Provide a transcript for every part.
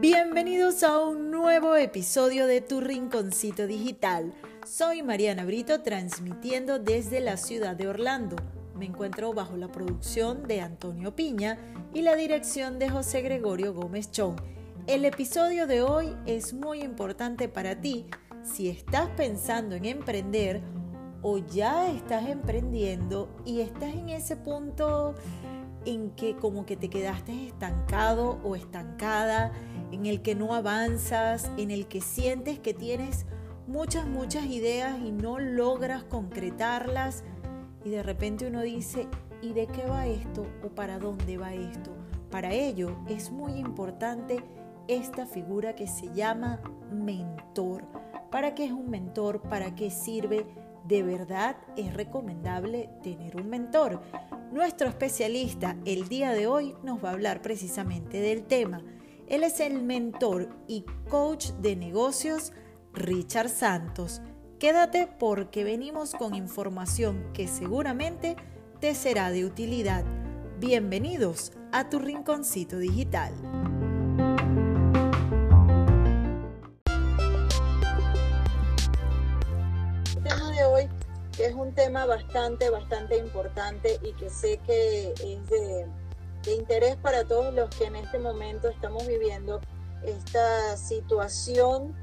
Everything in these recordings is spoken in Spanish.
Bienvenidos a un nuevo episodio de Tu Rinconcito Digital. Soy Mariana Brito transmitiendo desde la ciudad de Orlando. Me encuentro bajo la producción de Antonio Piña y la dirección de José Gregorio Gómez Chong. El episodio de hoy es muy importante para ti si estás pensando en emprender o ya estás emprendiendo y estás en ese punto en que como que te quedaste estancado o estancada en el que no avanzas, en el que sientes que tienes muchas, muchas ideas y no logras concretarlas y de repente uno dice, ¿y de qué va esto o para dónde va esto? Para ello es muy importante esta figura que se llama mentor. ¿Para qué es un mentor? ¿Para qué sirve? De verdad es recomendable tener un mentor. Nuestro especialista el día de hoy nos va a hablar precisamente del tema. Él es el mentor y coach de negocios Richard Santos. Quédate porque venimos con información que seguramente te será de utilidad. Bienvenidos a tu rinconcito digital. Es un tema bastante, bastante importante y que sé que es de de interés para todos los que en este momento estamos viviendo esta situación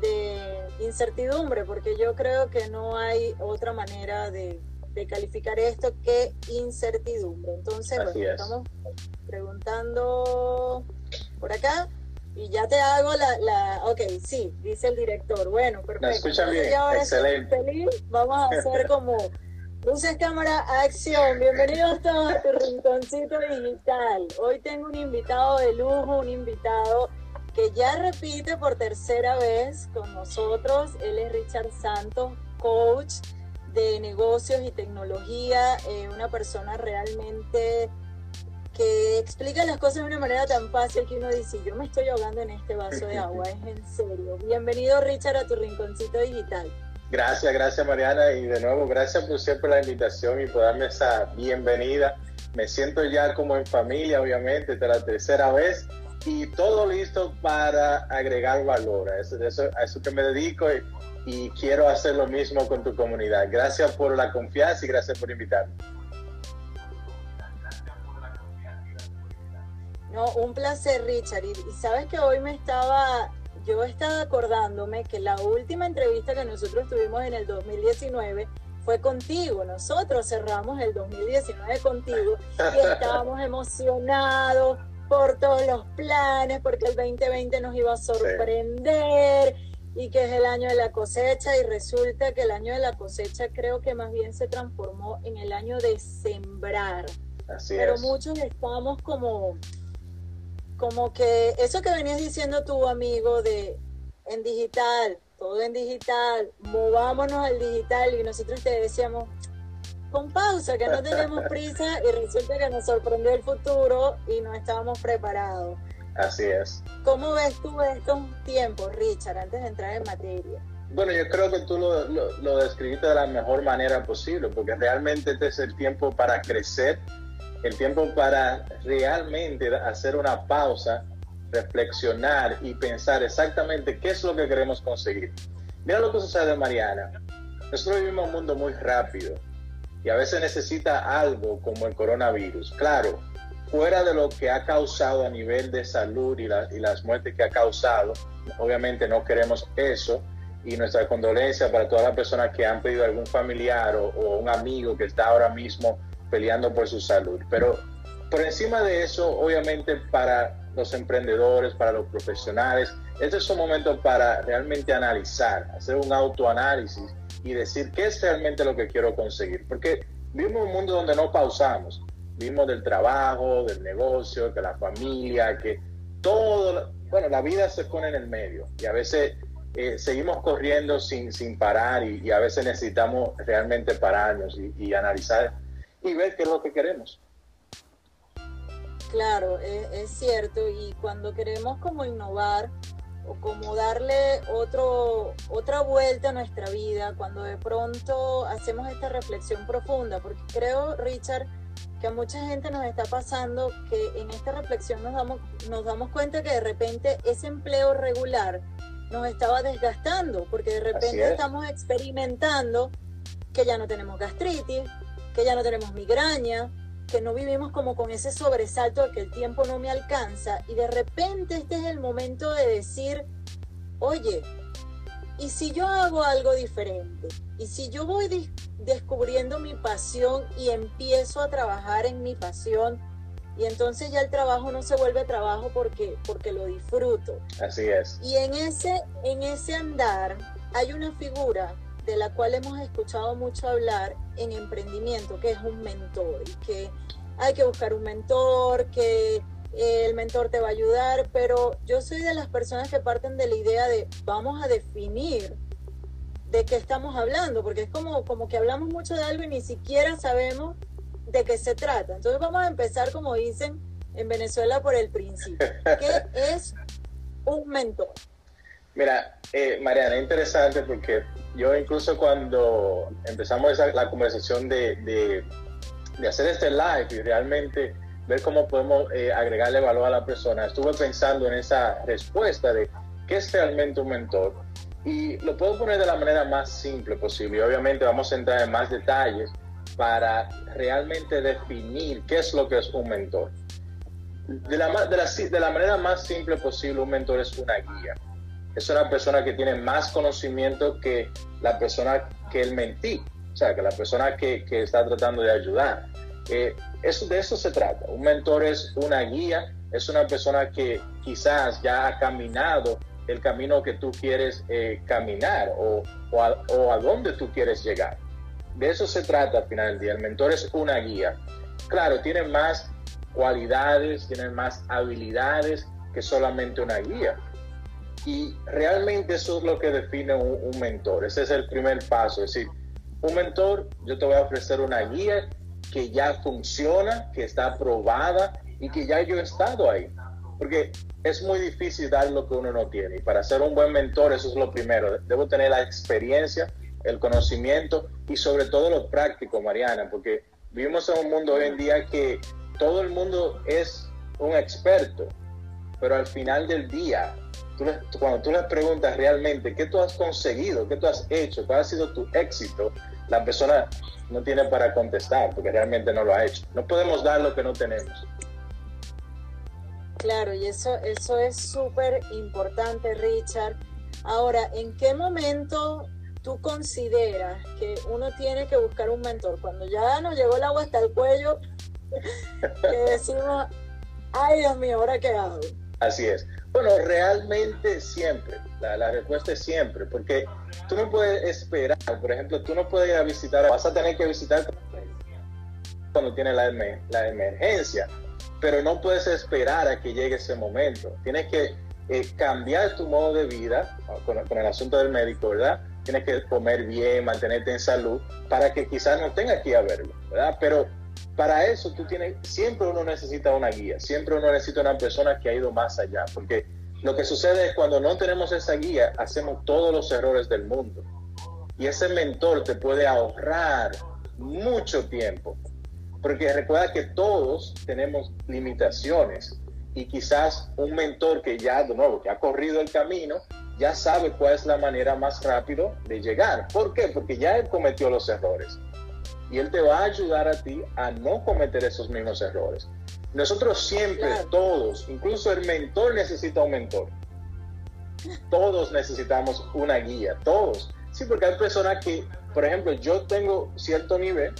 de incertidumbre, porque yo creo que no hay otra manera de, calificar esto que incertidumbre. Entonces, bueno, estamos preguntando por acá y ya te hago la, la, ok, sí, dice el director, bueno, perfecto. bien, excelente. Feliz, vamos a hacer como Luces, cámara, acción. Bienvenidos todos a tu rinconcito digital. Hoy tengo un invitado de lujo, un invitado que ya repite por tercera vez con nosotros. Él es Richard Santos, coach de negocios y tecnología, eh, una persona realmente que explica las cosas de una manera tan fácil que uno dice, yo me estoy ahogando en este vaso de agua, es en serio. Bienvenido Richard a tu rinconcito digital. Gracias, gracias Mariana y de nuevo gracias por siempre la invitación y por darme esa bienvenida. Me siento ya como en familia, obviamente, esta la tercera vez y todo listo para agregar valor. A eso, a eso que me dedico y, y quiero hacer lo mismo con tu comunidad. Gracias por la confianza y gracias por invitarme. No, un placer, Richard. Y, y sabes que hoy me estaba yo estaba acordándome que la última entrevista que nosotros tuvimos en el 2019 fue contigo. Nosotros cerramos el 2019 contigo y estábamos emocionados por todos los planes, porque el 2020 nos iba a sorprender y que es el año de la cosecha y resulta que el año de la cosecha creo que más bien se transformó en el año de sembrar. Pero muchos estamos como como que eso que venías diciendo tu amigo de en digital, todo en digital, movámonos al digital y nosotros te decíamos con pausa, que no tenemos prisa y resulta que nos sorprendió el futuro y no estábamos preparados. Así es. ¿Cómo ves tú estos tiempos, Richard, antes de entrar en materia? Bueno, yo creo que tú lo, lo, lo describiste de la mejor manera posible, porque realmente este es el tiempo para crecer el tiempo para realmente hacer una pausa, reflexionar y pensar exactamente qué es lo que queremos conseguir. Mira lo que sucede, Mariana. Nosotros vivimos un mundo muy rápido y a veces necesita algo como el coronavirus. Claro, fuera de lo que ha causado a nivel de salud y, las muertes que ha causado, obviamente no queremos eso y nuestra condolencia para todas las personas que han pedido algún familiar o, o un amigo que está ahora mismo peleando por su salud. Pero por encima de eso, obviamente para los emprendedores, para los profesionales, este es un momento para realmente analizar, hacer un autoanálisis y decir qué es realmente lo que quiero conseguir. Porque vivimos un mundo donde no pausamos. Vivimos del trabajo, del negocio, de la familia, que todo, bueno, la vida se pone en el medio y a veces eh, seguimos corriendo sin, sin parar y, a veces necesitamos realmente pararnos y, y analizar y ver qué es lo que queremos. Claro, es, cierto, y cuando queremos como innovar o como darle otro, otra vuelta a nuestra vida, cuando de pronto hacemos esta reflexión profunda, porque creo, Richard, que a mucha gente nos está pasando que en esta reflexión nos damos, nos damos cuenta que de repente ese empleo regular nos estaba desgastando, porque de repente estamos experimentando que ya no tenemos gastritis, que ya no tenemos migraña, que no vivimos como con ese sobresalto de que el tiempo no me alcanza y de repente este es el momento de decir, oye, ¿y si yo hago algo diferente? ¿Y si yo voy descubriendo mi pasión y empiezo a trabajar en mi pasión? Y entonces ya el trabajo no se vuelve trabajo porque, porque lo disfruto. Así es. Y en ese, en ese andar hay una figura de la cual hemos escuchado mucho hablar en emprendimiento, que es un mentor, y que hay que buscar un mentor, que el mentor te va a ayudar, pero yo soy de las personas que parten de la idea de vamos a definir de qué estamos hablando, porque es como, como que hablamos mucho de algo y ni siquiera sabemos de qué se trata. Entonces vamos a empezar, como dicen en Venezuela, por el principio. ¿Qué es un mentor? Mira, eh, Mariana, interesante porque yo incluso cuando empezamos la conversación de, de, hacer este live y realmente ver cómo podemos eh, agregarle valor a la persona, estuve pensando en esa respuesta de qué es realmente un mentor. Y lo puedo poner de la manera más simple posible. Obviamente vamos a entrar en más detalles para realmente definir qué es lo que es un mentor. De la, de la, de la manera más simple posible, un mentor es una guía es una persona que tiene más conocimiento que la persona que él mentí, o sea, que la persona que, que está tratando de ayudar. Eh, eso, de eso se trata. Un mentor es una guía, es una persona que quizás ya ha caminado el camino que tú quieres eh, caminar o, a, o, a, dónde tú quieres llegar. De eso se trata al final del día. El mentor es una guía. Claro, tiene más cualidades, tiene más habilidades que solamente una guía. Y realmente eso es lo que define un, mentor. Ese es el primer paso. Es decir, un mentor, yo te voy a ofrecer una guía que ya funciona, que está aprobada y que ya yo he estado ahí. Porque es muy difícil dar lo que uno no tiene. Y para ser un buen mentor, eso es lo primero. Debo tener la experiencia, el conocimiento y sobre todo lo práctico, Mariana, porque vivimos en un mundo hoy en día que todo el mundo es un experto, pero al final del día cuando tú les preguntas realmente qué tú has conseguido, qué tú has hecho, cuál ha sido tu éxito, la persona no tiene para contestar porque realmente no lo ha hecho. No podemos dar lo que no tenemos. Claro, y eso, eso es súper importante, Richard. Ahora, ¿en qué momento tú consideras que uno tiene que buscar un mentor? Cuando ya nos llegó el agua hasta el cuello, que decimos, ay Dios mío, ¿ahora qué hago? Así es. Bueno, realmente siempre. La, respuesta es siempre, porque tú no puedes esperar. Por ejemplo, tú no puedes ir a visitar, vas a tener que visitar cuando tiene la, emergencia, pero no puedes esperar a que llegue ese momento. Tienes que eh, cambiar tu modo de vida con, con, el asunto del médico, ¿verdad? Tienes que comer bien, mantenerte en salud, para que quizás no tenga que ir verlo, ¿verdad? Pero para eso tú tienes, siempre uno necesita una guía, siempre uno necesita una persona que ha ido más allá, porque lo que sucede es cuando no tenemos esa guía, hacemos todos los errores del mundo. Y ese mentor te puede ahorrar mucho tiempo, porque recuerda que todos tenemos limitaciones y quizás un mentor que ya, de nuevo, que ha corrido el camino, ya sabe cuál es la manera más rápido de llegar. ¿Por qué? Porque ya él cometió los errores y Él te va a ayudar a ti a no cometer esos mismos errores. Nosotros siempre, todos, incluso el mentor necesita un mentor. Todos necesitamos una guía, todos. Sí, porque hay personas que, por ejemplo, yo tengo cierto nivel,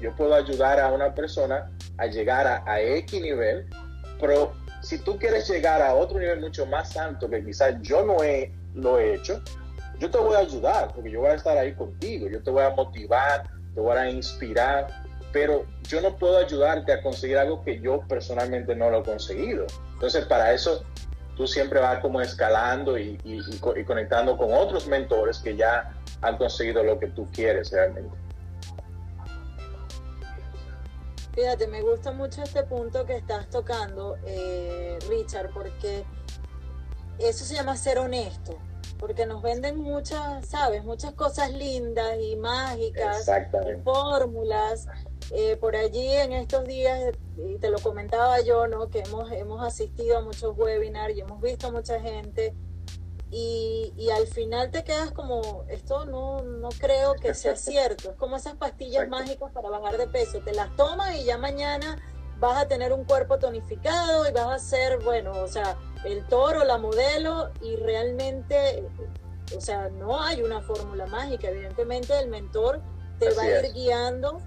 yo puedo ayudar a una persona a llegar a, a X nivel, pero si tú quieres llegar a otro nivel mucho más alto que quizás yo no he, lo he hecho, yo te voy a ayudar, porque yo voy a estar ahí contigo, yo te voy a motivar, te voy a inspirar, pero yo no puedo ayudarte a conseguir algo que yo personalmente no lo he conseguido. Entonces, para eso tú siempre vas como escalando y, conectando con otros mentores que ya han conseguido lo que tú quieres realmente. Fíjate, me gusta mucho este punto que estás tocando, eh, Richard, porque eso se llama ser honesto porque nos venden muchas, ¿sabes? Muchas cosas lindas y mágicas, y fórmulas, eh, por allí en estos días, y te lo comentaba yo, ¿no? Que hemos, hemos asistido a muchos webinars y hemos visto a mucha gente. Y, y, al final te quedas como, esto no, no creo que sea cierto. Es como esas pastillas mágicas para bajar de peso. Te las tomas y ya mañana vas a tener un cuerpo tonificado y vas a ser, bueno, o sea, el toro, la modelo y realmente, o sea, no hay una fórmula mágica. Evidentemente el mentor te va a ir guiando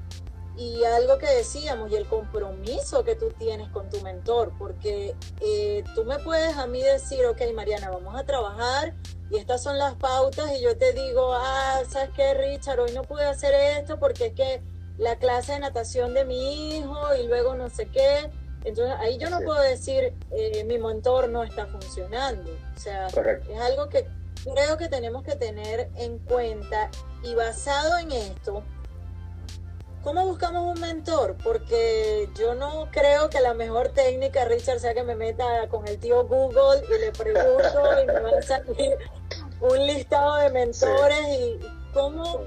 y algo que decíamos y el compromiso que tú tienes con tu mentor, porque eh, tú me puedes a mí decir, ok Mariana, vamos a trabajar y estas son las pautas y yo te digo, ah, ¿sabes qué Richard? Hoy no pude hacer esto porque es que la clase de natación de mi hijo y luego no sé qué. Entonces ahí yo no puedo decir, eh, mi mentor no está funcionando. O sea, es algo que creo que tenemos que tener en cuenta y basado en esto, ¿cómo buscamos un mentor? Porque yo no creo que la mejor técnica, Richard, sea que me meta con el tío Google y le pregunto y me va a salir un listado de mentores y cómo,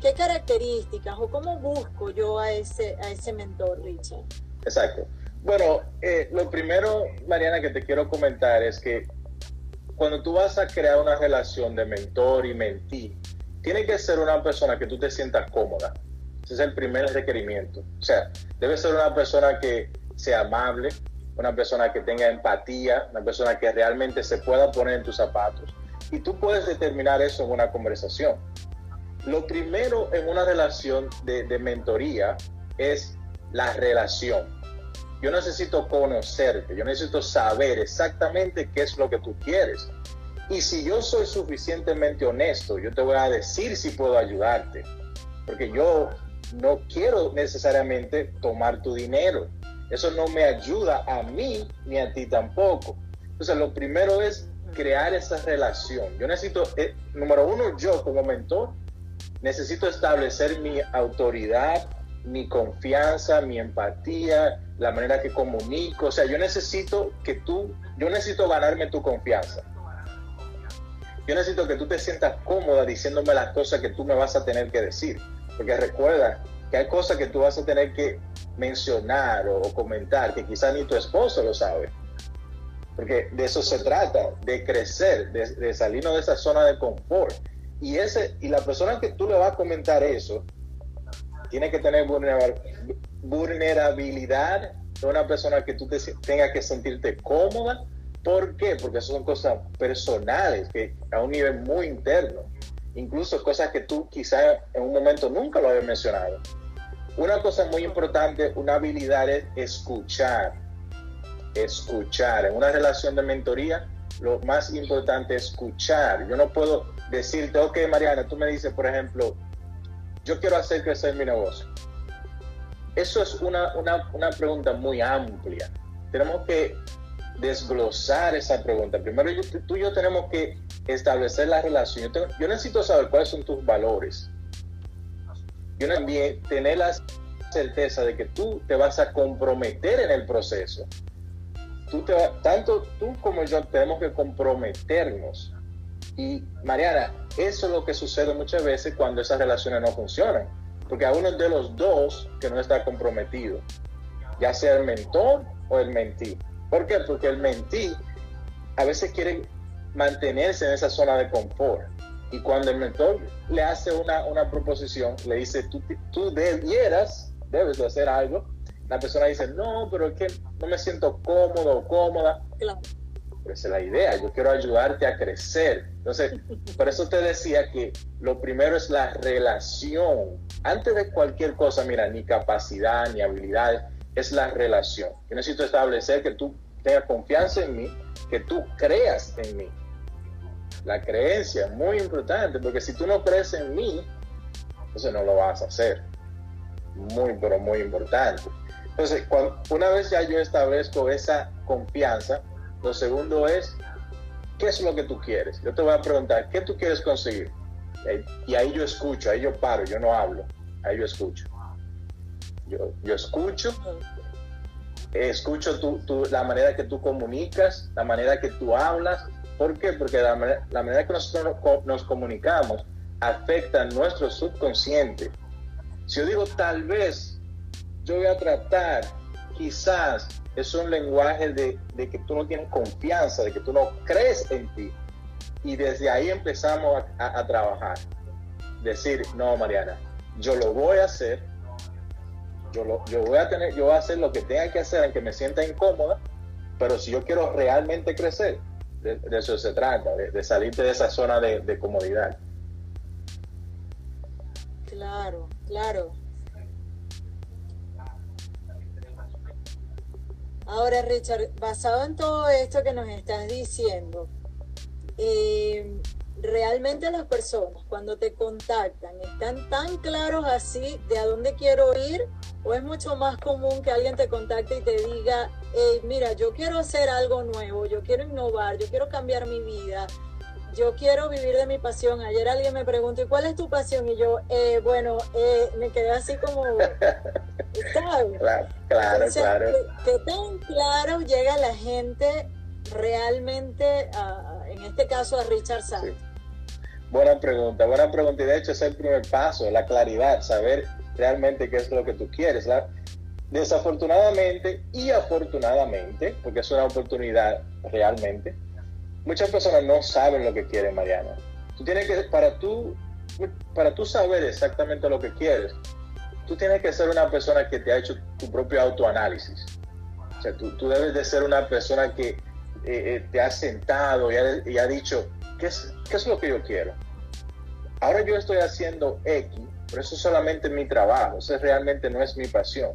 qué características o cómo busco yo a ese, a ese mentor, Richard. Exacto. Bueno, eh, lo primero, Mariana, que te quiero comentar es que cuando tú vas a crear una relación de mentor y mentí, tiene que ser una persona que tú te sientas cómoda. Ese es el primer requerimiento. O sea, debe ser una persona que sea amable, una persona que tenga empatía, una persona que realmente se pueda poner en tus zapatos. Y tú puedes determinar eso en una conversación. Lo primero en una relación de, de mentoría es la relación. Yo necesito conocerte, yo necesito saber exactamente qué es lo que tú quieres. Y si yo soy suficientemente honesto, yo te voy a decir si puedo ayudarte. Porque yo no quiero necesariamente tomar tu dinero. Eso no me ayuda a mí ni a ti tampoco. Entonces, lo primero es crear esa relación. Yo necesito, eh, número uno, yo como mentor, necesito establecer mi autoridad, mi confianza, mi empatía, la manera que comunico. O sea, yo necesito que tú, yo necesito ganarme tu confianza. Yo necesito que tú te sientas cómoda diciéndome las cosas que tú me vas a tener que decir. Porque recuerda que hay cosas que tú vas a tener que mencionar o, comentar que quizás ni tu esposo lo sabe. Porque de eso se trata, de crecer, de, de salirnos de esa zona de confort. Y, ese, y la persona que tú le vas a comentar eso, tiene que tener vulnerabilidad, una persona que tú te, tengas que sentirte cómoda. ¿Por qué? Porque son cosas personales, que a un nivel muy interno incluso cosas que tú quizás en un momento nunca lo habías mencionado. Una cosa muy importante, una habilidad es escuchar, escuchar. En una relación de mentoría, lo más importante es escuchar. Yo no puedo decirte, ok, Mariana, tú me dices, por ejemplo, yo quiero hacer crecer mi negocio. Eso es una, una, una pregunta muy amplia. Tenemos que desglosar esa pregunta. Primero tú y yo tenemos que establecer la relación. Yo, necesito saber cuáles son tus valores. Yo también tener la certeza de que tú te vas a comprometer en el proceso. Tanto tú como yo tenemos que comprometernos. Y Mariana, eso es lo que sucede muchas veces cuando esas relaciones no funcionan. Porque a uno de los dos que no está comprometido, ya sea el mentor o el mentí. ¿Por qué? Porque el mentí a veces quiere mantenerse en esa zona de confort. Y cuando el mentor le hace una, una proposición, le dice, tú, tú debieras, debes de hacer algo, la persona dice, no, pero es que no me siento cómodo o cómoda. Claro. Es la idea, yo quiero ayudarte a crecer. Entonces, por eso te decía que lo primero es la relación. Antes de cualquier cosa, mira, ni capacidad, ni habilidades, es la relación. Yo necesito establecer que tú tengas confianza en mí, que tú creas en mí. La creencia es muy importante porque si tú no crees en mí, entonces no lo vas a hacer. Muy, pero muy importante. Entonces, una vez ya yo establezco esa confianza, lo segundo es, ¿qué es lo que tú quieres? Yo te voy a preguntar, ¿qué tú quieres conseguir? Y ahí yo escucho, ahí yo paro, yo no hablo, ahí yo escucho. Yo, yo escucho, escucho tu, la manera que tú comunicas, la manera que tú hablas, ¿Por qué? Porque la, manera que nosotros nos comunicamos afecta a nuestro subconsciente. Si yo digo tal vez, yo voy a tratar, quizás es un lenguaje de, que tú no tienes confianza, de que tú no crees en ti. Y desde ahí empezamos a, trabajar. Decir, no, Mariana, yo lo voy a hacer, yo, lo, yo voy a tener, yo voy a hacer lo que tenga que hacer aunque me sienta incómoda, pero si yo quiero realmente crecer, de, eso se trata, de, salirte de esa zona de comodidad. Claro, claro. Ahora, Richard, basado en todo esto que nos estás diciendo, eh, realmente las personas cuando te contactan están tan claros así de a dónde quiero ir o es mucho más común que alguien te contacte y te diga, mira, yo quiero hacer algo nuevo, yo quiero innovar, yo quiero cambiar mi vida, yo quiero vivir de mi pasión. Ayer alguien me preguntó, ¿y cuál es tu pasión? Y yo, eh, bueno, eh, me quedé así como, Claro, claro, claro. ¿qué, tan claro llega la gente realmente, en este caso, a Richard Santos? Buena pregunta, buena pregunta. Y de hecho es el primer paso, la claridad, saber realmente qué es lo que tú quieres. Desafortunadamente y afortunadamente, porque es una oportunidad realmente, muchas personas no saben lo que quieren, Mariana. Tú tienes que, para tú, para tú saber exactamente lo que quieres, tú tienes que ser una persona que te ha hecho tu propio autoanálisis. O sea, tú, tú debes de ser una persona que eh, eh, te ha sentado y ha, y ha dicho, ¿qué es, ¿qué es lo que yo quiero? Ahora yo estoy haciendo X, pero eso es solamente mi trabajo, eso realmente no es mi pasión.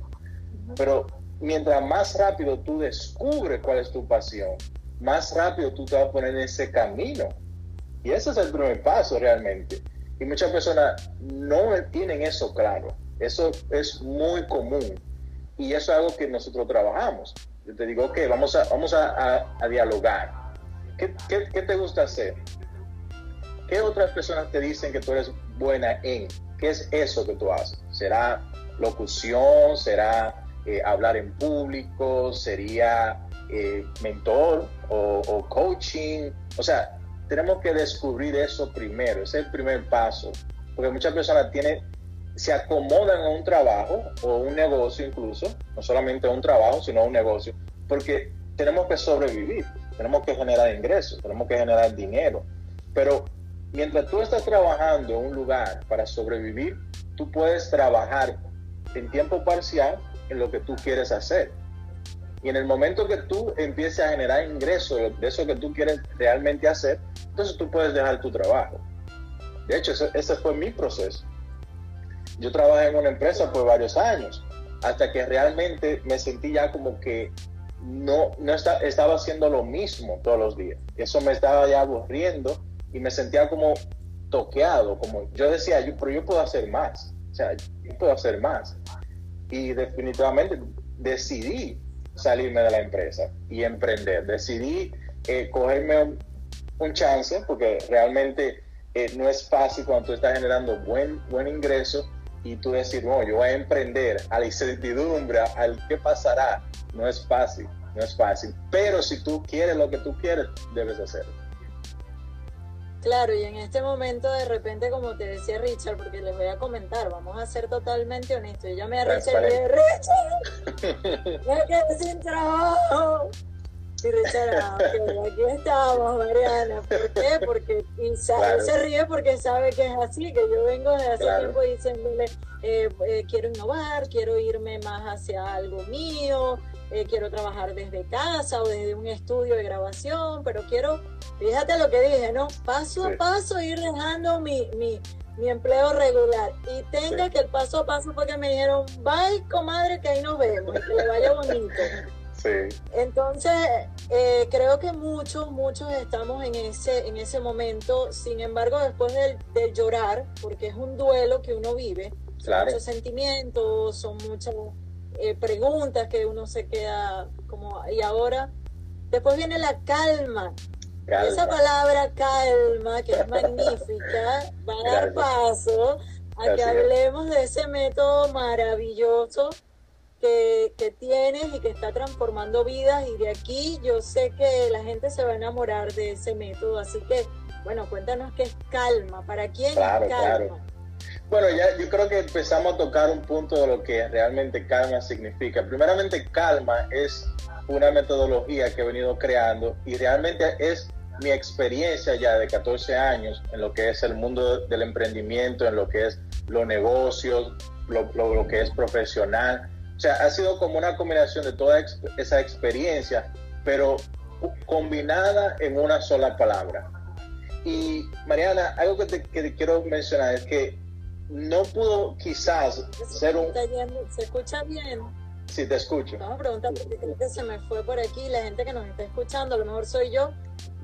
Pero mientras más rápido tú descubres cuál es tu pasión, más rápido tú te vas a poner en ese camino. Y ese es el primer paso realmente. Y muchas personas no tienen eso claro. Eso es muy común. Y eso es algo que nosotros trabajamos. Yo te digo, ok, vamos a, vamos a, dialogar. ¿Qué, ¿Qué, te gusta hacer? ¿Qué otras personas te dicen que tú eres buena en? ¿Qué es eso que tú haces? ¿Será locución? ¿Será eh, hablar en público? ¿Sería eh, mentor o, coaching. O sea, tenemos que descubrir eso primero, ese es el primer paso, porque muchas personas tienen, se acomodan a un trabajo o un negocio incluso, no solamente a un trabajo, sino a un negocio, porque tenemos que sobrevivir, tenemos que generar ingresos, tenemos que generar dinero, pero mientras tú estás trabajando en un lugar para sobrevivir, tú puedes trabajar en tiempo parcial en lo que tú quieres hacer. Y en el momento que tú empieces a generar ingresos de eso que tú quieres realmente hacer, entonces tú puedes dejar tu trabajo. De hecho, ese, fue mi proceso. Yo trabajé en una empresa por varios años, hasta que realmente me sentí ya como que no, no estaba haciendo lo mismo todos los días. Eso me estaba ya aburriendo y me sentía como toqueado, como yo decía, yo, pero yo puedo hacer más, o sea, yo puedo hacer más. Y definitivamente decidí salirme de la empresa y emprender. Decidí eh, cogerme un, chance porque realmente eh, no es fácil cuando tú estás generando buen, buen ingreso y tú decir, no, yo voy a emprender a la incertidumbre, al qué pasará. No es fácil, no es fácil. Pero si tú quieres lo que tú quieres, debes hacerlo. Claro, y en este momento de repente, como te decía Richard, porque les voy a comentar, vamos a ser totalmente honestos. Yo llamé a Richard y dije, Richard, me quedé sin trabajo. Y Richard, ah, aquí estamos, Mariana. ¿Por qué? Porque y se ríe porque sabe que es así, que yo vengo de hace tiempo diciéndole, eh, eh, quiero innovar, quiero irme más hacia algo mío, eh, quiero trabajar desde casa o desde un estudio de grabación, pero quiero, fíjate lo que dije, ¿no? Paso a paso ir dejando mi, mi, mi empleo regular y tenga que el paso a paso fue que me dijeron, bye comadre, que ahí nos vemos, que le vaya bonito. Sí. Entonces, eh, creo que muchos, muchos estamos en ese, en ese momento. Sin embargo, después del, del llorar, porque es un duelo que uno vive, muchos sentimientos, son muchos eh, preguntas que uno se queda como, y ahora, después viene la calma. Esa palabra calma, que es magnífica, va a dar paso a que hablemos de ese método maravilloso que, que, tienes y que está transformando vidas y de aquí yo sé que la gente se va a enamorar de ese método, así que bueno, cuéntanos qué es calma, para quién es calma. Bueno, ya yo creo que empezamos a tocar un punto de lo que realmente calma significa. Primeramente, calma es una metodología que he venido creando y realmente es mi experiencia ya de 14 años en lo que es el mundo del emprendimiento, en lo que es los negocios, lo, lo, que es profesional. O sea, ha sido como una combinación de toda esa experiencia, pero combinada en una sola palabra. Y Mariana, algo que te, quiero mencionar es que no pudo quizás ser un... ¿Se escucha bien? Sí, te escucho. Vamos a preguntar porque creo que se me fue por aquí la gente que nos está escuchando, a lo mejor soy yo.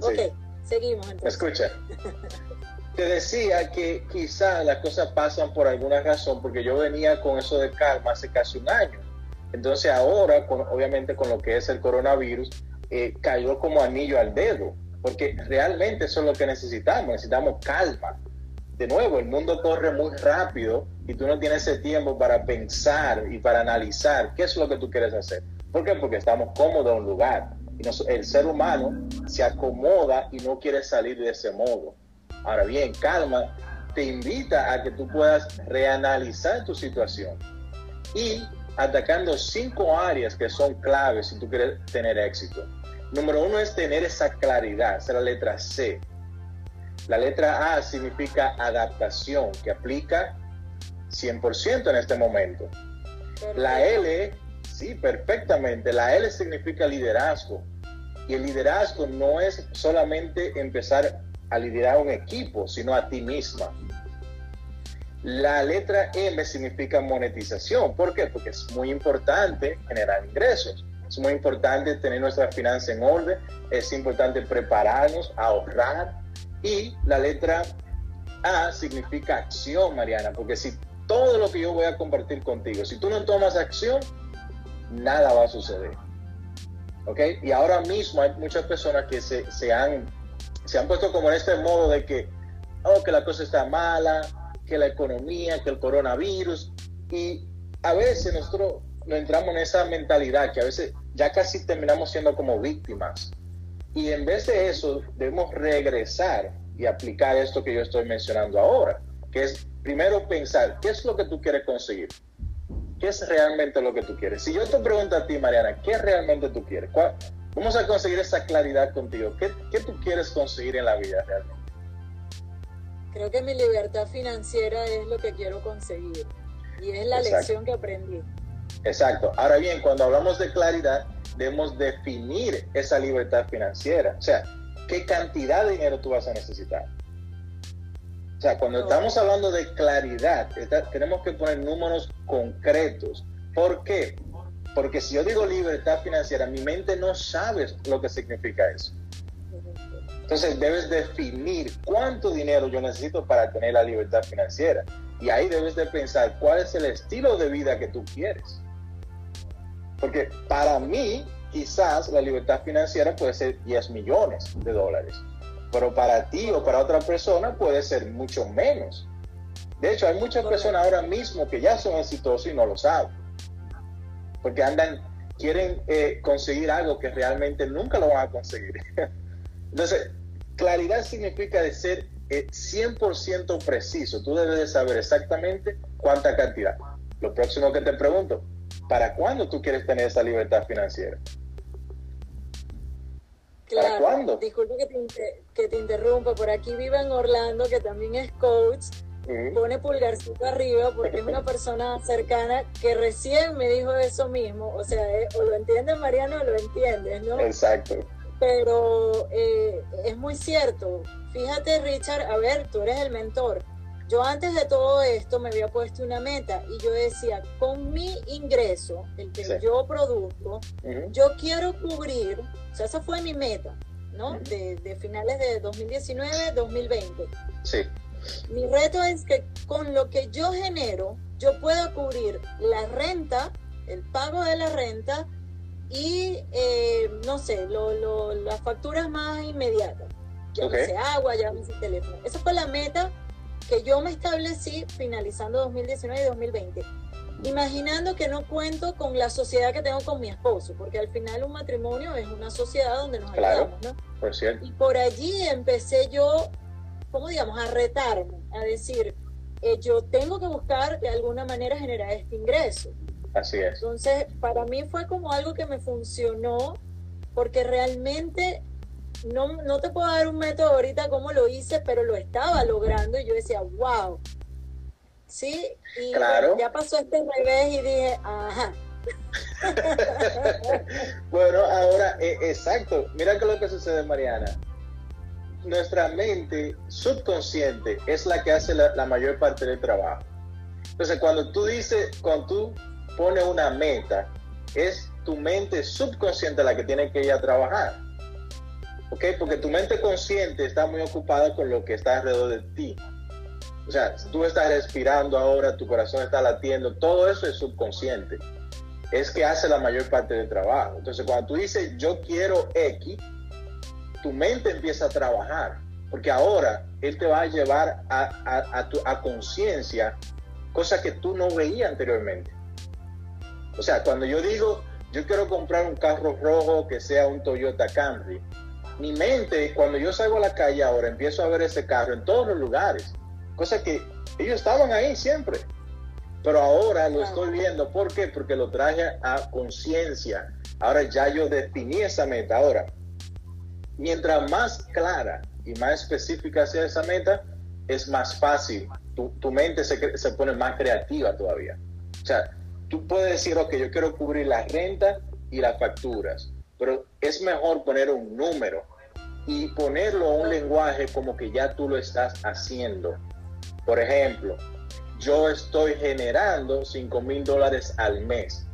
Ok, seguimos entonces. Escucha. Te decía que quizás las cosas pasan por alguna razón, porque yo venía con eso de calma hace casi un año. Entonces ahora, con, obviamente con lo que es el coronavirus, eh, cayó como anillo al dedo, porque realmente eso es lo que necesitamos, necesitamos calma. De nuevo, el mundo corre muy rápido y tú no tienes ese tiempo para pensar y para analizar qué es lo que tú quieres hacer. ¿Por qué? Porque estamos cómodos en un lugar. Y el ser humano se acomoda y no quiere salir de ese modo. Ahora bien, calma te invita a que tú puedas reanalizar tu situación y atacando cinco áreas que son claves si tú quieres tener éxito. Número uno es tener esa claridad, es la letra C. La letra A significa adaptación, que aplica 100% en este momento. La L, sí, perfectamente. La L significa liderazgo. Y el liderazgo no es solamente empezar a liderar un equipo, sino a ti misma. La letra M significa monetización. ¿Por qué? Porque es muy importante generar ingresos. Es muy importante tener nuestra finanzas en orden. Es importante prepararnos, ahorrar. Y la letra A significa acción, Mariana, porque si todo lo que yo voy a compartir contigo, si tú no tomas acción, nada va a suceder. ¿Ok? Y ahora mismo hay muchas personas que se, se han se han puesto como en este modo de que, oh, que la cosa está mala, que la economía, que el coronavirus. Y a veces nosotros nos entramos en esa mentalidad que a veces ya casi terminamos siendo como víctimas. Y en vez de eso, debemos regresar y aplicar esto que yo estoy mencionando ahora, que es primero pensar, ¿qué es lo que tú quieres conseguir? ¿Qué es realmente lo que tú quieres? Si yo te pregunto a ti, Mariana, ¿qué realmente tú quieres? ¿Cuál, Vamos a conseguir esa claridad contigo. ¿Qué, ¿Qué, tú quieres conseguir en la vida realmente? Creo que mi libertad financiera es lo que quiero conseguir y es la lección que aprendí. Exacto. Ahora bien, cuando hablamos de claridad, debemos definir esa libertad financiera. O sea, ¿qué cantidad de dinero tú vas a necesitar? O sea, cuando estamos hablando de claridad, tenemos que poner números concretos. ¿Por qué? Porque si yo digo libertad financiera, mi mente no sabe lo que significa eso. Entonces debes definir cuánto dinero yo necesito para tener la libertad financiera. Y ahí debes de pensar cuál es el estilo de vida que tú quieres. Porque para mí, quizás la libertad financiera puede ser 10 millones de dólares. Pero para ti o para otra persona puede ser mucho menos. De hecho, hay muchas personas ahora mismo que ya son exitosos y no lo saben porque andan, quieren eh, conseguir algo que realmente nunca lo van a conseguir. Entonces, claridad significa de ser 100% eh, preciso. Tú debes de saber exactamente cuánta cantidad. Lo próximo que te pregunto, ¿para cuándo tú quieres tener esa libertad financiera? ¿Para cuándo? Disculpe que te, que te interrumpa. Por aquí vive en Orlando, que también es coach pone pulgarcito arriba porque es una persona cercana que recién me dijo eso mismo. O sea, eh, o lo entiendes, Mariano, o lo entiendes, ¿no? Exacto. Pero eh, es muy cierto. Fíjate, Richard, a ver, tú eres el mentor. Yo antes de todo esto me había puesto una meta y yo decía, con mi ingreso, el que yo produzco, yo quiero cubrir, o sea, esa fue mi meta, ¿no? de, de finales de 2019, 2020. Sí mi reto es que con lo que yo genero, yo pueda cubrir la renta, el pago de la renta y, eh, no sé, las facturas más inmediatas. Ya okay. agua, ya teléfono. Esa fue la meta que yo me establecí finalizando 2019 y 2020. Imaginando que no cuento con la sociedad que tengo con mi esposo, porque al final un matrimonio es una sociedad donde nos ayudamos, ¿no? Por cierto. Y por allí empecé yo ¿cómo digamos? A retarme, a decir, eh, yo tengo que buscar de alguna manera generar este ingreso. Así es. Entonces, para mí fue como algo que me funcionó porque realmente no, no te puedo dar un método ahorita como lo hice, pero lo estaba logrando y yo decía, wow. Sí, y claro. ya pasó este revés y dije, ajá. bueno, ahora, eh, exacto. Mira que lo que sucede, Mariana. Nuestra mente subconsciente es la que hace la, la mayor parte del trabajo. Entonces, cuando tú dices, cuando tú pones una meta, es tu mente subconsciente la que tiene que ir a trabajar. ¿Ok? Porque tu mente consciente está muy ocupada con lo que está alrededor de ti. O sea, tú estás respirando ahora, tu corazón está latiendo, todo eso es subconsciente. Es que hace la mayor parte del trabajo. Entonces, cuando tú dices yo quiero X, tu mente empieza a trabajar. Porque ahora Él te va a llevar a, a, a, a conciencia cosas que tú no veías anteriormente. O sea, cuando yo digo yo quiero comprar un carro rojo que sea un Toyota Camry, mi mente, cuando yo salgo a la calle ahora, empiezo a ver ese carro en todos los lugares. Cosa que ellos estaban ahí siempre. Pero ahora lo estoy viendo. ¿Por qué? Porque lo traje a conciencia. Ahora ya yo definí esa meta. Ahora, mientras más clara y más específica sea esa meta, es más fácil. Tu, tu mente se, se pone más creativa todavía. O sea, tú puedes decir, ok, yo quiero cubrir la renta y las facturas, pero es mejor poner un número y ponerlo a un lenguaje como que ya tú lo estás haciendo. Por ejemplo, yo estoy generando 5 mil dólares al mes.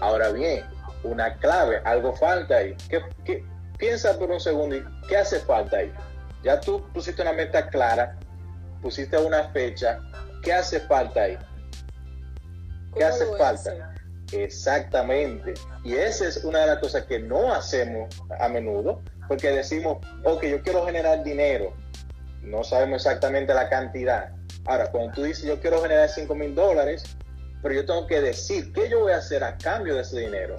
Ahora bien, una clave, algo falta ahí. ¿Qué, qué, piensa por un segundo, ¿qué hace falta ahí? Ya tú pusiste una meta clara, pusiste una fecha, ¿qué hace falta ahí? ¿Qué hace falta? Exactamente. Y esa es una de las cosas que no hacemos a menudo, porque decimos, ok, yo quiero generar dinero. No sabemos exactamente la cantidad. Ahora, cuando tú dices, yo quiero generar 5 mil dólares, pero yo tengo que decir qué yo voy a hacer a cambio de ese dinero.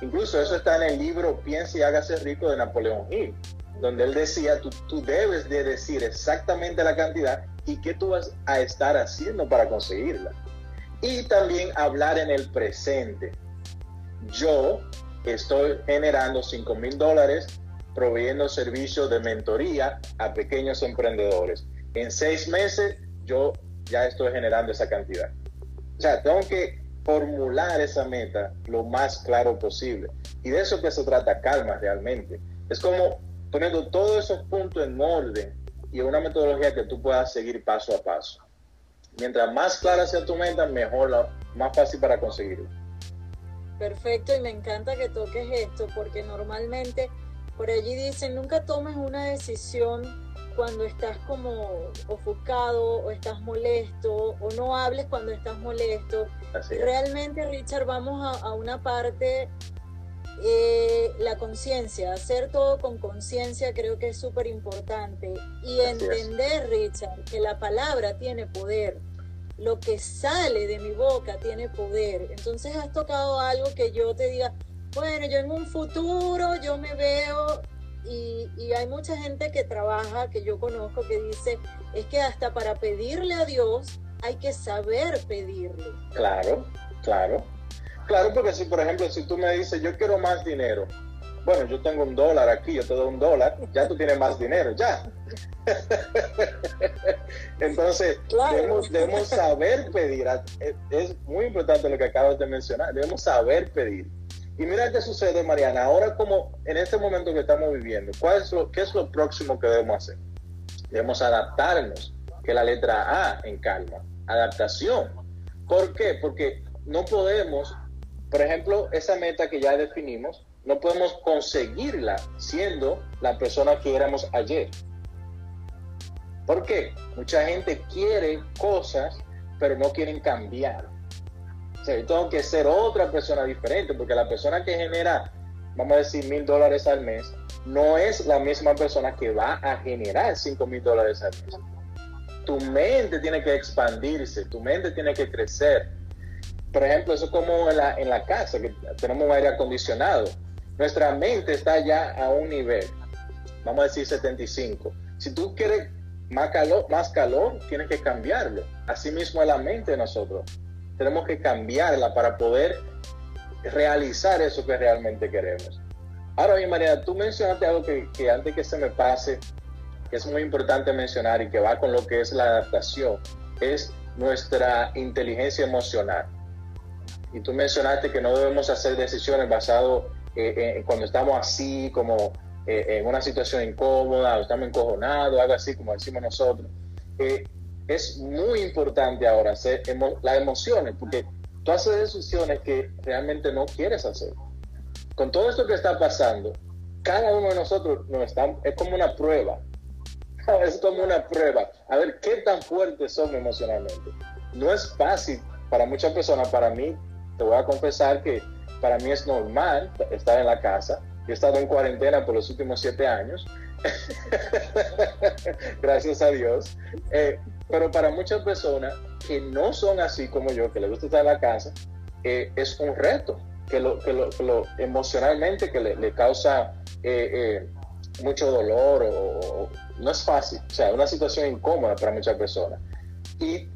Incluso eso está en el libro Piensa y hágase rico de Napoleón Hill, donde él decía, tú, tú debes de decir exactamente la cantidad y qué tú vas a estar haciendo para conseguirla y también hablar en el presente. Yo estoy generando 5 mil dólares proveyendo servicios de mentoría a pequeños emprendedores. En seis meses yo ya estoy generando esa cantidad. O sea, tengo que formular esa meta lo más claro posible. Y de eso que se trata calma realmente. Es como poniendo todos esos puntos en orden y una metodología que tú puedas seguir paso a paso mientras más clara sea tu meta, mejor, más fácil para conseguirlo. Perfecto, y me encanta que toques esto, porque normalmente por allí dicen, nunca tomes una decisión cuando estás como ofuscado o estás molesto, o no hables cuando estás molesto. Realmente, Richard, vamos a, a una parte eh, la conciencia, hacer todo con conciencia creo que es súper importante y Así entender, es. Richard, que la palabra tiene poder, lo que sale de mi boca tiene poder. Entonces has tocado algo que yo te diga, bueno, yo en un futuro yo me veo y, y hay mucha gente que trabaja, que yo conozco, que dice, es que hasta para pedirle a Dios hay que saber pedirle. Claro, claro. Claro, porque si, por ejemplo, si tú me dices, yo quiero más dinero, bueno, yo tengo un dólar aquí, yo te doy un dólar, ya tú tienes más dinero, ya. Entonces, claro. debemos, debemos, saber pedir. Es muy importante lo que acabas de mencionar, debemos saber pedir. Y mira qué sucede, Mariana, ahora como en este momento que estamos viviendo, ¿cuál ¿qué es lo próximo que debemos hacer? Debemos adaptarnos, que la letra A en calma, adaptación. ¿Por qué? Porque no podemos por ejemplo, esa meta que ya definimos, no podemos conseguirla siendo la persona que éramos ayer. ¿Por qué? Mucha gente quiere cosas, pero no quieren cambiar. Yo tengo que ser otra persona diferente, porque la persona que genera, vamos a decir, mil dólares al mes, no es la misma persona que va a generar cinco mil dólares al mes. Tu mente tiene que expandirse, tu mente tiene que crecer, por ejemplo, eso es como en la, en la casa, que tenemos un aire acondicionado. Nuestra mente está ya a un nivel, vamos a decir 75. Si tú quieres más calor, más calor, tienes que cambiarlo. Así mismo es la mente de nosotros. Tenemos que cambiarla para poder realizar eso que realmente queremos. Ahora bien, María, tú mencionaste algo que, antes que se me pase, que es muy importante mencionar y que va con lo que es la adaptación, es nuestra inteligencia emocional. Y tú mencionaste que no debemos hacer decisiones basadas eh, en cuando estamos así, como eh, en una situación incómoda, o estamos encojonados, algo así como decimos nosotros. Eh, es muy importante ahora hacer las emociones, porque tú haces decisiones que realmente no quieres hacer. Con todo esto que está pasando, cada uno de nosotros nos está, es como una prueba. Es como una prueba. A ver qué tan fuertes son emocionalmente. No es fácil para muchas personas. Para mí, te voy a confesar que para mí es normal estar en la casa. He estado en cuarentena por los últimos siete años. Gracias a Dios. Eh, pero para muchas personas que no son así como yo, que les gusta estar en la casa, eh, es un reto que lo, que lo, emocionalmente que le, causa eh, mucho dolor o, no es fácil, o sea, una situación incómoda para muchas personas. Y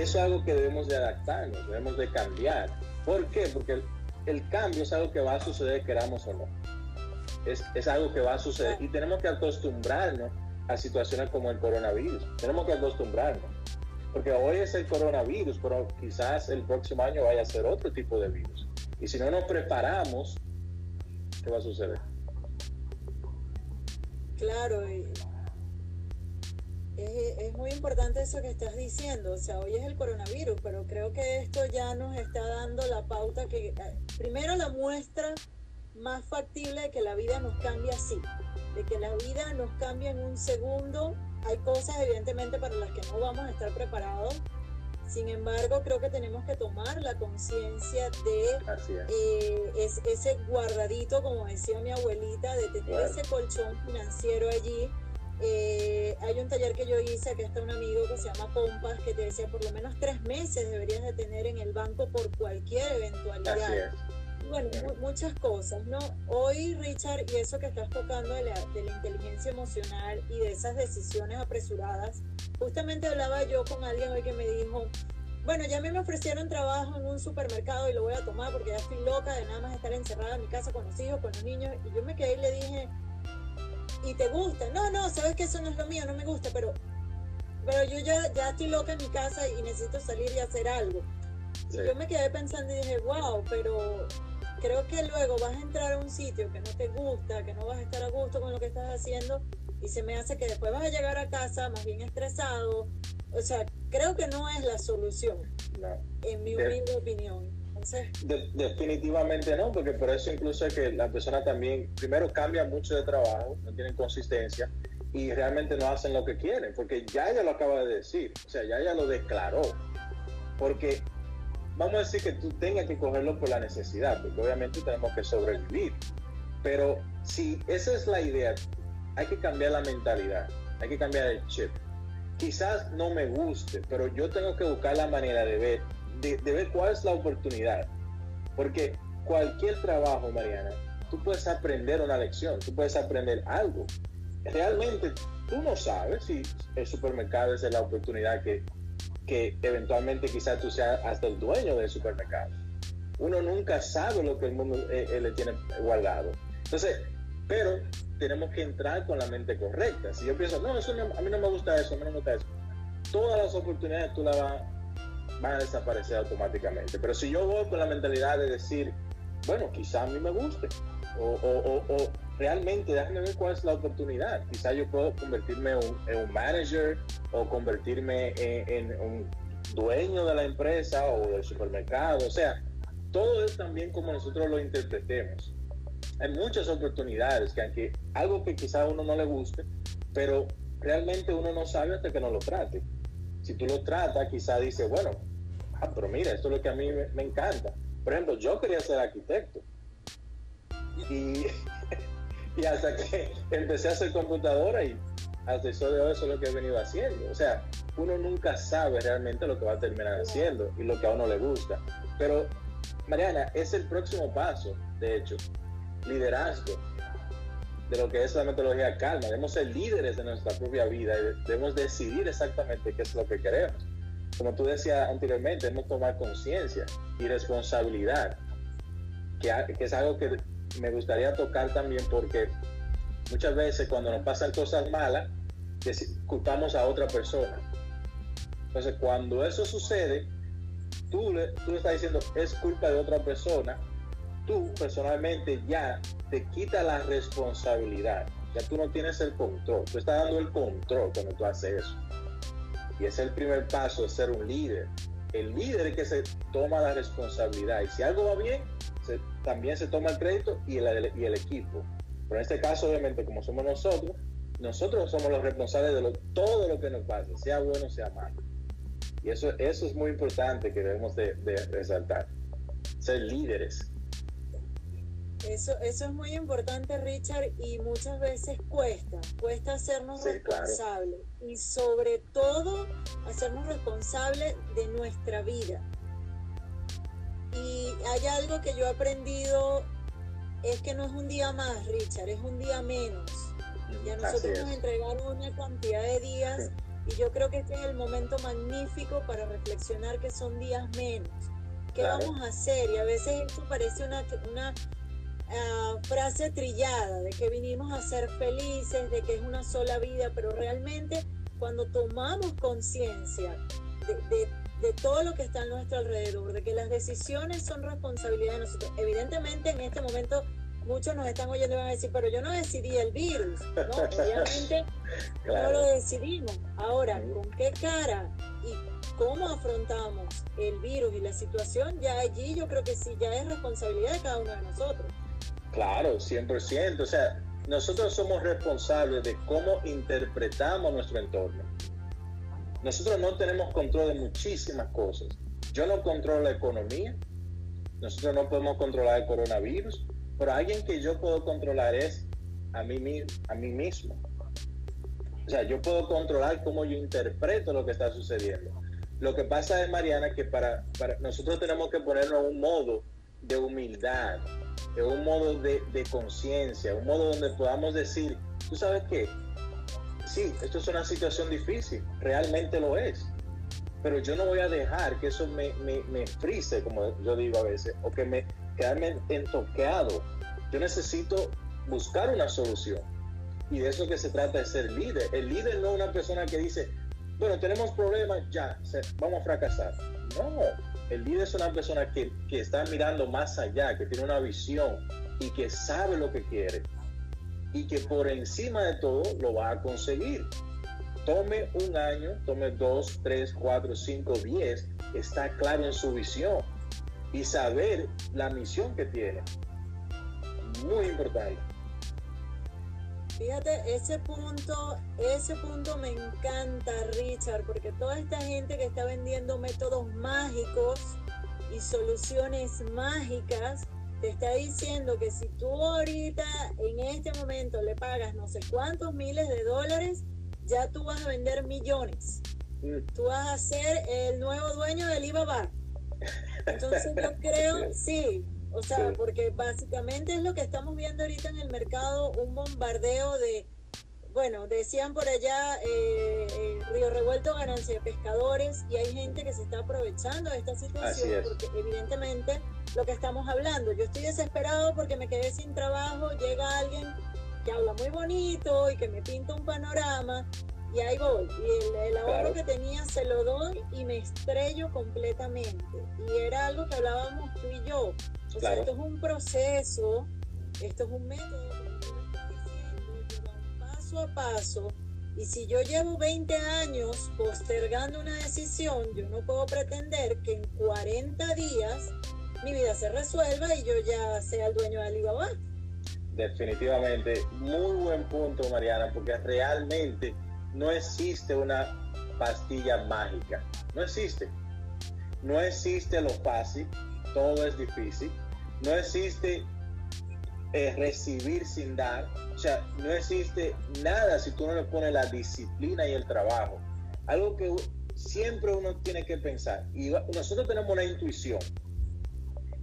eso es algo que debemos de adaptarnos, debemos de cambiar. ¿Por qué? Porque el, cambio es algo que va a suceder, queramos o no. Es, es, algo que va a suceder y tenemos que acostumbrarnos a situaciones como el coronavirus. Tenemos que acostumbrarnos. Porque hoy es el coronavirus, pero quizás el próximo año vaya a ser otro tipo de virus. Y si no nos preparamos, ¿qué va a suceder? Claro, es, es, muy importante eso que estás diciendo. O sea, hoy es el coronavirus, pero creo que esto ya nos está dando la pauta que, eh, primero la muestra más factible de que la vida nos cambie así de que la vida nos cambia en un segundo. Hay cosas evidentemente para las que no vamos a estar preparados. Sin embargo, creo que tenemos que tomar la conciencia de eh, ese guardadito, como decía mi abuelita, de tener ese colchón financiero allí. Eh, hay un taller que yo hice, que está un amigo que se llama Pompas, que te decía por lo menos tres meses deberías de tener en el banco por cualquier eventualidad bueno, muchas cosas, ¿no? Hoy, Richard, y eso que estás tocando de la, de la, inteligencia emocional y de esas decisiones apresuradas, justamente hablaba yo con alguien hoy que me dijo, bueno, ya me ofrecieron trabajo en un supermercado y lo voy a tomar porque ya estoy loca de nada más estar encerrada en mi casa con los hijos, con los niños, y yo me quedé y le dije, ¿y te gusta? No, no, sabes que eso no es lo mío, no me gusta, pero, pero yo ya, ya estoy loca en mi casa y necesito salir y hacer algo. Y yo me quedé pensando y dije, wow, pero creo que luego vas a entrar a un sitio que no te gusta, que no vas a estar a gusto con lo que estás haciendo y se me hace que después vas a llegar a casa más bien estresado. O sea, creo que no es la solución, en mi humilde opinión. Definitivamente no, porque por eso incluso es que la persona también, primero cambia mucho de trabajo, no tienen consistencia y realmente no hacen lo que quieren, porque ya ella lo acaba de decir, o sea, ya ella lo declaró, porque vamos a decir que tú tengas que cogerlo por la necesidad, porque obviamente tenemos que sobrevivir. Pero si esa es la idea, hay que cambiar la mentalidad, hay que cambiar el chip. Quizás no me guste, pero yo tengo que buscar la manera de ver, de, ver cuál es la oportunidad. Porque cualquier trabajo, Mariana, tú puedes aprender una lección, tú puedes aprender algo. Realmente tú no sabes si el supermercado es la oportunidad que que eventualmente quizás tú seas hasta el dueño del supermercado. Uno nunca sabe lo que el mundo eh, eh, le tiene guardado. Entonces, pero tenemos que entrar con la mente correcta. Si yo pienso, no, eso a mí no me gusta eso, no me gusta eso, todas las oportunidades tú las vas, van a desaparecer automáticamente. Pero si yo voy con la mentalidad de decir, bueno, quizá a mí me guste, o, realmente déjame ver cuál es la oportunidad. Quizá yo puedo convertirme en un, manager o convertirme en, un dueño de la empresa o del supermercado. O sea, todo es también como nosotros lo interpretemos. Hay muchas oportunidades que aunque algo que quizá a uno no le guste, pero realmente uno no sabe hasta que no lo trate. Si tú lo tratas, quizá dice, bueno, ah, pero mira, esto es lo que a mí me encanta. Por ejemplo, yo quería ser arquitecto y, y hasta que empecé a hacer computadora y hasta eso de hoy eso es lo que he venido haciendo. O sea, uno nunca sabe realmente lo que va a terminar haciendo y lo que a uno le gusta. Pero, Mariana, es el próximo paso. de hecho, liderazgo de lo que es la metodología calma. Debemos ser líderes de nuestra propia vida y debemos decidir exactamente qué es lo que queremos. Como tú decías anteriormente, debemos tomar conciencia y responsabilidad, que, es algo que me gustaría tocar también porque muchas veces cuando nos pasan cosas malas, culpamos a otra persona. Entonces, cuando eso sucede, tú le, tú estás diciendo es culpa de otra persona, tú personalmente ya te quita la responsabilidad. Ya tú no tienes el control. Tú estás dando el control cuando tú haces eso. Y es el primer paso de ser un líder. El líder es que se toma la responsabilidad. Y si algo va bien, también se toma el crédito y el, y el equipo. Pero en este caso, obviamente, como somos nosotros, nosotros somos los responsables de todo lo que nos pasa, sea bueno, sea malo. Y eso, eso es muy importante que debemos de, resaltar. Ser líderes. Eso, eso es muy importante, Richard, y muchas veces cuesta, cuesta hacernos responsables y sobre todo hacernos responsables de nuestra vida. Y hay algo que yo he aprendido, es que no es un día más, Richard, es un día menos. Ya nosotros nos entregaron una cantidad de días y yo creo que este es el momento magnífico para reflexionar que son días menos. ¿Qué vamos a hacer? Y a veces esto parece una, una ah, frase trillada de que vinimos a ser felices, de que es una sola vida, pero realmente cuando tomamos conciencia de, de todo lo que está a nuestro alrededor, de que las decisiones son responsabilidad de nosotros. Evidentemente en este momento muchos nos están oyendo y van a decir, pero yo no decidí el virus, ¿no? Obviamente no lo decidimos. Ahora, ¿con qué cara y cómo afrontamos el virus y la situación? Ya allí yo creo que sí, ya es responsabilidad de cada uno de nosotros. Claro, 100%. O sea, nosotros somos responsables de cómo interpretamos nuestro entorno. Nosotros no tenemos control de muchísimas cosas. Yo no controlo la economía, nosotros no podemos controlar el coronavirus, pero alguien que yo puedo controlar es a mí, a mí mismo. O sea, yo puedo controlar cómo yo interpreto lo que está sucediendo. Lo que pasa es, Mariana, que para, para nosotros tenemos que ponernos un modo de humildad, en un modo de, de conciencia, un modo donde podamos decir, ¿tú sabes qué? Sí, esto es una situación difícil, realmente lo es, pero yo no voy a dejar que eso me, me, me frise, como yo digo a veces, o que me, quedarme entoqueado. Yo necesito buscar una solución. Y de eso que se trata de ser líder. El líder no es una persona que dice, bueno, tenemos problemas, ya, vamos a fracasar. No, el líder es una persona que, que está mirando más allá, que tiene una visión y que sabe lo que quiere. Y que por encima de todo lo va a conseguir. Tome un año, tome dos, tres, cuatro, cinco, diez, está claro en su visión y saber la misión que tiene. Muy importante. Fíjate, ese punto, ese punto me encanta, Richard, porque toda esta gente que está vendiendo métodos mágicos y soluciones mágicas, te está diciendo que si tú ahorita en este momento le pagas no sé cuántos miles de dólares, ya tú vas a vender millones. Mm. Tú vas a ser el nuevo dueño del Alibaba. Entonces yo creo, sí, o sea, porque básicamente es lo que estamos viendo ahorita en el mercado, un bombardeo de, bueno, decían por allá, eh, eh, Río Revuelto ganancia de pescadores y hay gente que se está aprovechando de esta situación porque evidentemente lo que estamos hablando, yo estoy desesperado porque me quedé sin trabajo, llega alguien que habla muy bonito y que me pinta un panorama y ahí voy. Y el, ahorro que tenía se lo doy y me estrello completamente. Y era algo que hablábamos tú y yo. Esto es un proceso, esto es un método, paso a paso. Y si yo llevo 20 años postergando una decisión, yo no puedo pretender que en 40 días mi vida se resuelva y yo ya sea el dueño de Alibaba. Definitivamente, muy buen punto, Mariana, porque realmente no existe una pastilla mágica. No existe. No existe lo fácil, todo es difícil. No existe eh, recibir sin dar. O sea, no existe nada si tú no le pones la disciplina y el trabajo. Algo que siempre uno tiene que pensar. Y nosotros tenemos una intuición.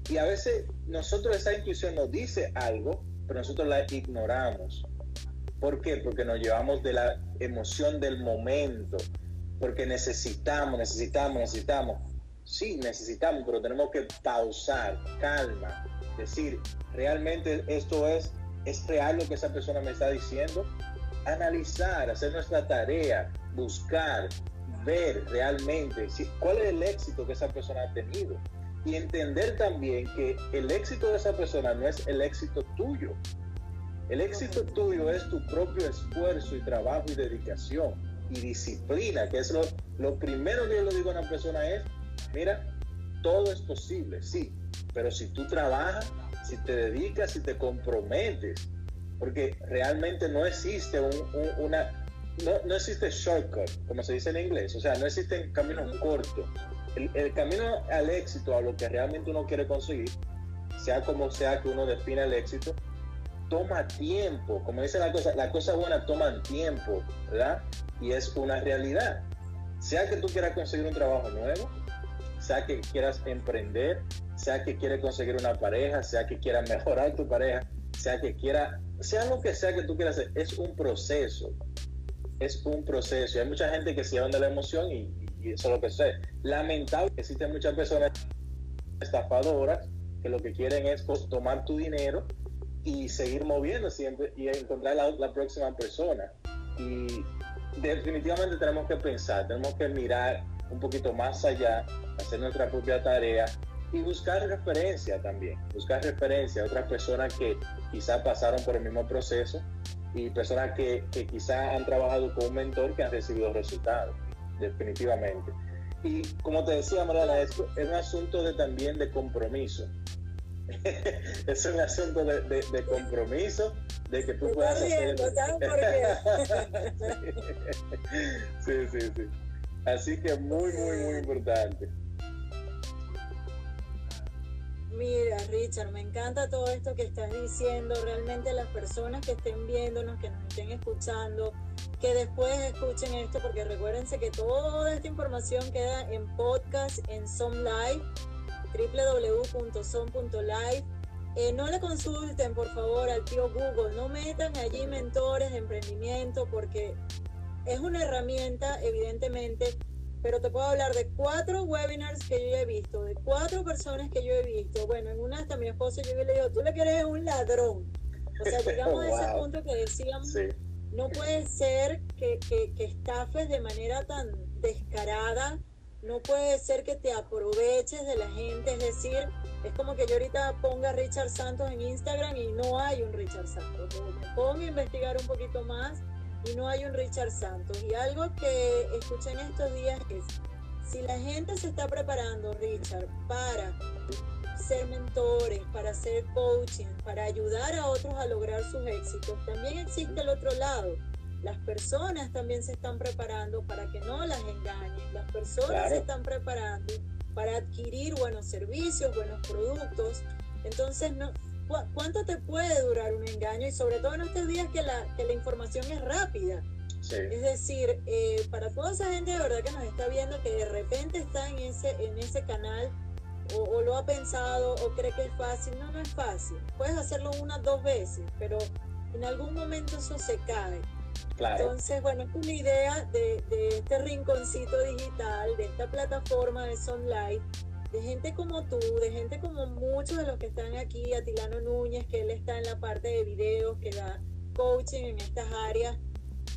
Y a veces nosotros esa intuición nos dice algo, pero nosotros la ignoramos. ¿Por qué? Porque nos llevamos de la emoción del momento, porque necesitamos, necesitamos, necesitamos. Sí, necesitamos, pero tenemos que pausar, calma, decir, realmente esto es, es real lo que esa persona me está diciendo. Analizar, hacer nuestra tarea, buscar, ver realmente cuál es el éxito que esa persona ha tenido y entender también que el éxito de esa persona no es el éxito tuyo. El éxito tuyo es tu propio esfuerzo y trabajo y dedicación y disciplina, que es lo, lo primero que yo le digo a una persona es, mira, todo es posible, sí, pero si tú trabajas, si te dedicas, si te comprometes, porque realmente no existe una, no, no, existe shortcut, como se dice en inglés, o sea, no existe camino corto. El, el, camino al éxito, a lo que realmente uno quiere conseguir, sea como sea que uno defina el éxito, toma tiempo, como dice la cosa, las cosas buenas toman tiempo, ¿verdad? Y es una realidad. Sea que tú quieras conseguir un trabajo nuevo, sea que quieras emprender, sea que quieras conseguir una pareja, sea que quieras mejorar tu pareja, sea que quiera, sea lo que sea que tú quieras hacer, es un proceso. Es un proceso. Hay mucha gente que se llevan de la emoción y, eso es lo que sé. Lamentable que existen muchas personas estafadoras que lo que quieren es tomar tu dinero y seguir moviendo siempre y encontrar la, próxima persona. Y definitivamente tenemos que pensar, tenemos que mirar un poquito más allá, hacer nuestra propia tarea y buscar referencia también, buscar referencia a otras personas que quizás pasaron por el mismo proceso y personas que, que quizás han trabajado con un mentor que han recibido resultados, definitivamente. Y como te decía, Mariana, es, es un asunto de, también de compromiso. es un asunto de, de, compromiso, de que tú puedas hacer. sí, sí, sí. Así que muy, muy, muy importante. Mira, Richard, me encanta todo esto que estás diciendo. Realmente las personas que estén viéndonos, que nos estén escuchando, que después escuchen esto, porque recuérdense que toda esta información queda en podcast, en Some Live www.son.live. Eh, no le consulten, por favor, al tío Google, no metan allí mentores de emprendimiento porque es una herramienta, evidentemente, pero te puedo hablar de cuatro webinars que yo he visto, de cuatro personas que yo he visto. Bueno, en una hasta mi esposo yo le digo, tú le quieres un ladrón. O sea, llegamos a ese punto que decíamos, no puede ser que, que, que estafes de manera tan descarada no puede ser que te aproveches de la gente, es decir, es como que yo ahorita ponga Richard Santos en Instagram y no hay un Richard Santos. pongo a investigar un poquito más y no hay un Richard Santos. Y algo que escuché en estos días es, si la gente se está preparando, Richard, para ser mentores, para hacer coaching, para ayudar a otros a lograr sus éxitos, también existe el otro lado las personas también se están preparando para que no las engañen, las personas se están preparando para adquirir buenos servicios, buenos productos. Entonces, no, ¿cuánto te puede durar un engaño? Y sobre todo en estos días que la, que la información es rápida. Es decir, eh, para toda esa gente de verdad que nos está viendo que de repente está en ese, en ese canal o, o, lo ha pensado o cree que es fácil, no, no es fácil. Puedes hacerlo unas dos veces, pero en algún momento eso se cae. Entonces, bueno, es una idea de, este rinconcito digital, de esta plataforma de Sunlight, de gente como tú, de gente como muchos de los que están aquí, Atilano Núñez, que él está en la parte de videos, que da coaching en estas áreas,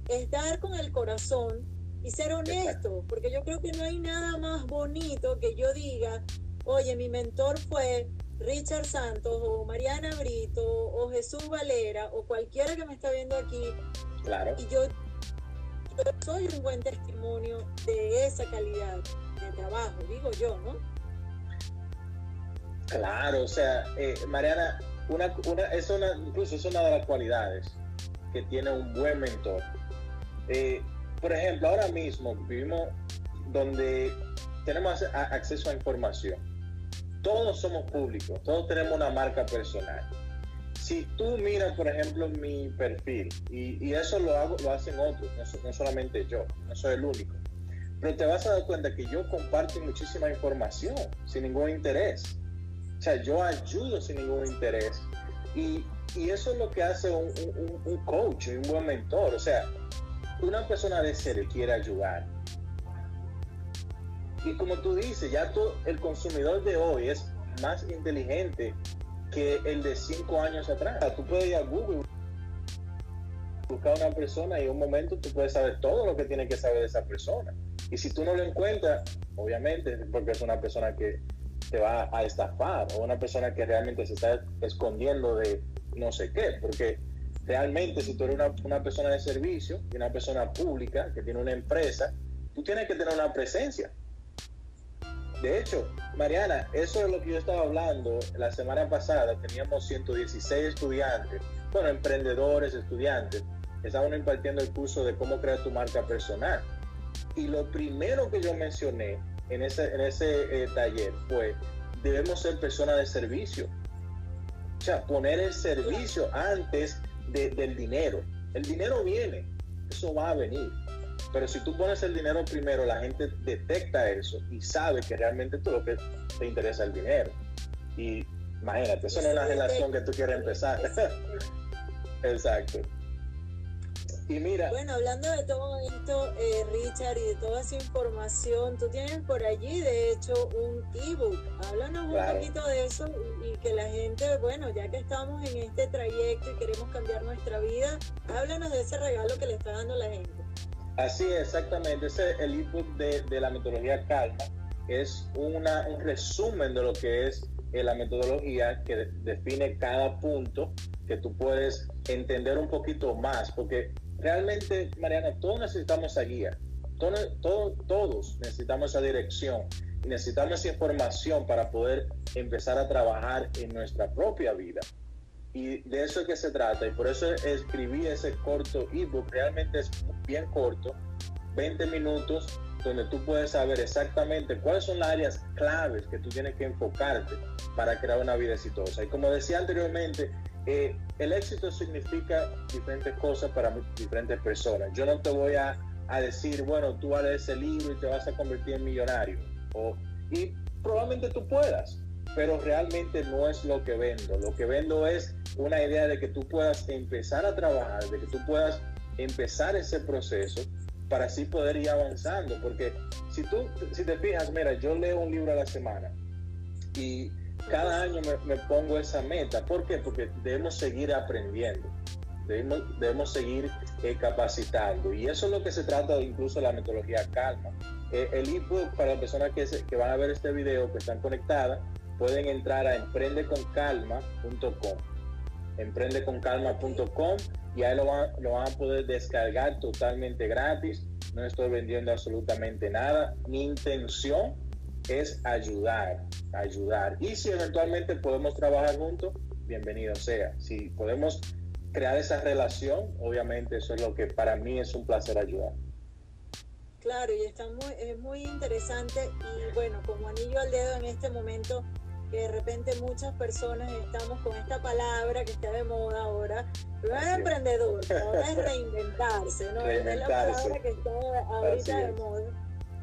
es dar con el corazón y ser honesto, porque yo creo que no hay nada más bonito que yo diga, oye, mi mentor fue Richard Santos o Mariana Brito o Jesús Valera o cualquiera que me está viendo aquí Claro. Y yo, soy un buen testimonio de esa calidad de trabajo, digo yo, ¿no? Claro, o sea, eh, Mariana, una, una, es una, incluso es una de las cualidades que tiene un buen mentor. Eh, por ejemplo, ahora mismo vivimos donde tenemos acceso a información. Todos somos públicos, todos tenemos una marca personal si tú miras, por ejemplo, mi perfil, y, eso lo, hago, lo hacen otros, no, solamente yo, no soy el único, pero te vas a dar cuenta que yo comparto muchísima información sin ningún interés. O sea, yo ayudo sin ningún interés. Y, y eso es lo que hace un, un, coach, un buen mentor. O sea, una persona de ser quiere ayudar. Y como tú dices, ya tú, el consumidor de hoy es más inteligente que el de cinco años atrás. Tú puedes ir a Google, buscar a una persona y en un momento tú puedes saber todo lo que tiene que saber de esa persona. Y si tú no lo encuentras, obviamente porque es una persona que te va a estafar o una persona que realmente se está escondiendo de no sé qué, porque realmente si tú eres una, una persona de servicio y una persona pública que tiene una empresa, tú tienes que tener una presencia. De hecho, Mariana, eso es lo que yo estaba hablando la semana pasada. Teníamos 116 estudiantes, bueno, emprendedores, estudiantes, estaban impartiendo el curso de cómo crear tu marca personal. Y lo primero que yo mencioné en ese, en ese eh, taller fue, debemos ser personas de servicio. O sea, poner el servicio antes del dinero. El dinero viene, eso va a venir. Pero si tú pones el dinero primero, la gente detecta eso y sabe que realmente tú lo que te interesa el dinero. Y imagínate, eso no es una relación que tú quieres empezar. Exacto. Y mira. Bueno, hablando de todo esto, eh, Richard, y de toda esa información, tú tienes por allí, de hecho, un ebook. Háblanos un poquito de eso y, que la gente, bueno, ya que estamos en este trayecto y queremos cambiar nuestra vida, háblanos de ese regalo que le está dando la gente. Así es, exactamente. Ese el ebook de, de la metodología Calma es una, un resumen de lo que es eh, la metodología que define cada punto que tú puedes entender un poquito más, porque realmente, Mariana, todos necesitamos esa guía, todos, todos, necesitamos esa dirección y necesitamos esa información para poder empezar a trabajar en nuestra propia vida. Y de eso es que se trata, y por eso escribí ese corto ebook, realmente es bien corto, 20 minutos, donde tú puedes saber exactamente cuáles son las áreas claves que tú tienes que enfocarte para crear una vida exitosa. Y como decía anteriormente, eh, el éxito significa diferentes cosas para diferentes personas. Yo no te voy a, decir, bueno, tú vas a ese libro y te vas a convertir en millonario. O, y probablemente tú puedas, pero realmente no es lo que vendo. Lo que vendo es una idea de que tú puedas empezar a trabajar, de que tú puedas empezar ese proceso para así poder ir avanzando. Porque si tú, si te fijas, mira, yo leo un libro a la semana y cada año me, pongo esa meta. ¿Por qué? Porque debemos seguir aprendiendo, debemos, debemos seguir eh, capacitando. Y eso es lo que se trata incluso de la metodología calma. Eh, el ebook, para las personas que, que van a ver este video, que están conectadas, pueden entrar a emprendeconcalma.com emprendeconcalma.com y ahí lo van, lo van a poder descargar totalmente gratis. No estoy vendiendo absolutamente nada. Mi intención es ayudar, ayudar. Y si eventualmente podemos trabajar juntos, bienvenido sea. Si podemos crear esa relación, obviamente eso es lo que para mí es un placer ayudar. Claro, y está muy, es muy interesante y bueno, como anillo al dedo en este momento, que de repente muchas personas estamos con esta palabra que está de moda ahora, no es emprendedor, ahora es reinventarse, ¿no? Es la palabra que está ahorita de moda.